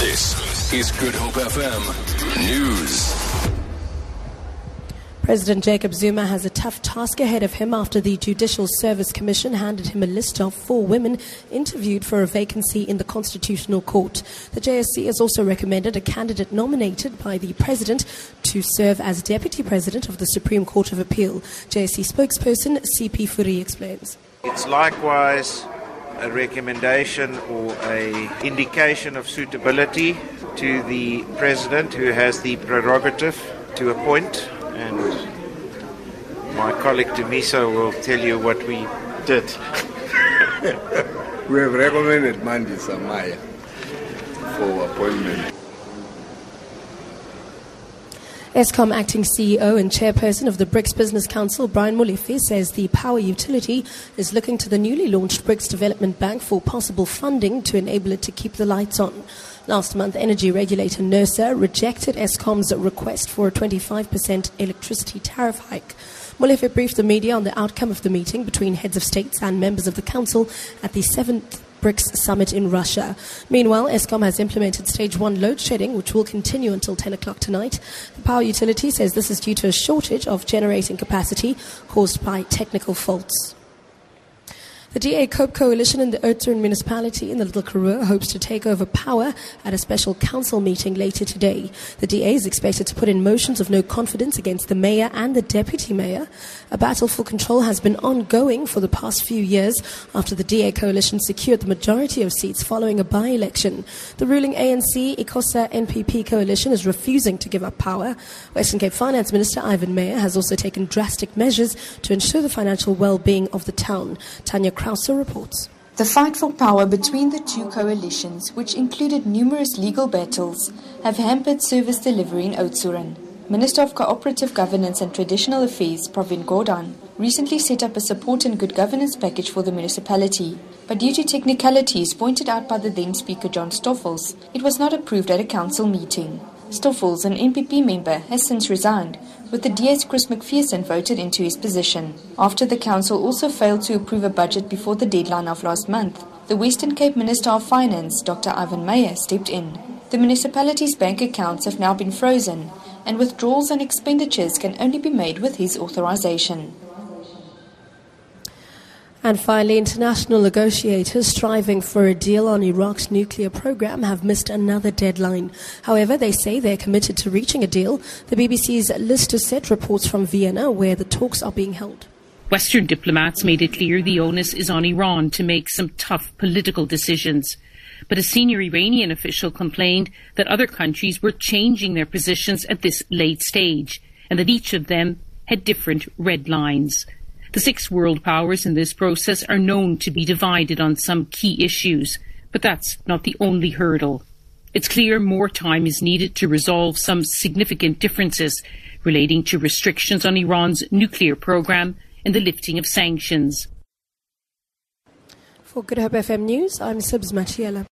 This is Good Hope FM News. President Jacob Zuma has a tough task ahead of him after the Judicial Service Commission handed him a list of four women interviewed for a vacancy in the Constitutional Court. The JSC has also recommended a candidate nominated by the President to serve as Deputy President of the Supreme Court of Appeal. JSC spokesperson CP Fourie explains. It's likewise a recommendation or a indication of suitability to the president who has the prerogative to appoint and my colleague Demiso will tell you what we did. we have recommended Mandisa Maya for appointment. Eskom acting CEO and chairperson of the BRICS Business Council, Brian Molefe, says the power utility is looking to the newly launched BRICS Development Bank for possible funding to enable it to keep the lights on. Last month, energy regulator NERSA rejected Eskom's request for a 25% electricity tariff hike. Molefe briefed the media on the outcome of the meeting between heads of states and members of the council at the seventh BRICS summit in Russia. Meanwhile, Eskom has implemented stage one load shedding, which will continue until 10 o'clock tonight. The power utility says this is due to a shortage of generating capacity caused by technical faults. The DA COPE coalition in the Oudtshoorn municipality in the Little Karoo hopes to take over power at a special council meeting later today. The DA is expected to put in motions of no confidence against the mayor and the deputy mayor. A battle for control has been ongoing for the past few years after the DA coalition secured the majority of seats following a by-election. The ruling ANC ICOSA NPP coalition is refusing to give up power. Western Cape Finance Minister Ivan Meyer has also taken drastic measures to ensure the financial well-being of the town. Tanya Krause reports. The fight for power between the two coalitions, which included numerous legal battles, have hampered service delivery in Oudtshoorn. Minister of Cooperative Governance and Traditional Affairs, Pravin Gordhan, recently set up a support and good governance package for the municipality. But due to technicalities pointed out by the then Speaker John Stoffels, it was not approved at a council meeting. Stoffels, an MPP member, has since resigned, with the DA's Chris McPherson voted into his position. After the council also failed to approve a budget before the deadline of last month, the Western Cape Minister of Finance, Dr. Ivan Meyer, stepped in. The municipality's bank accounts have now been frozen, and withdrawals and expenditures can only be made with his authorization. And finally, international negotiators striving for a deal on Iran's nuclear program have missed another deadline. However, they say they're committed to reaching a deal. The BBC's Lyse Doucet reports from Vienna, where the talks are being held. Western diplomats made it clear the onus is on Iran to make some tough political decisions. But a senior Iranian official complained that other countries were changing their positions at this late stage and that each of them had different red lines. The six world powers in this process are known to be divided on some key issues, but that's not the only hurdle. It's clear more time is needed to resolve some significant differences relating to restrictions on Iran's nuclear program and the lifting of sanctions. For Good Hope FM News, I'm Sibs Machiela.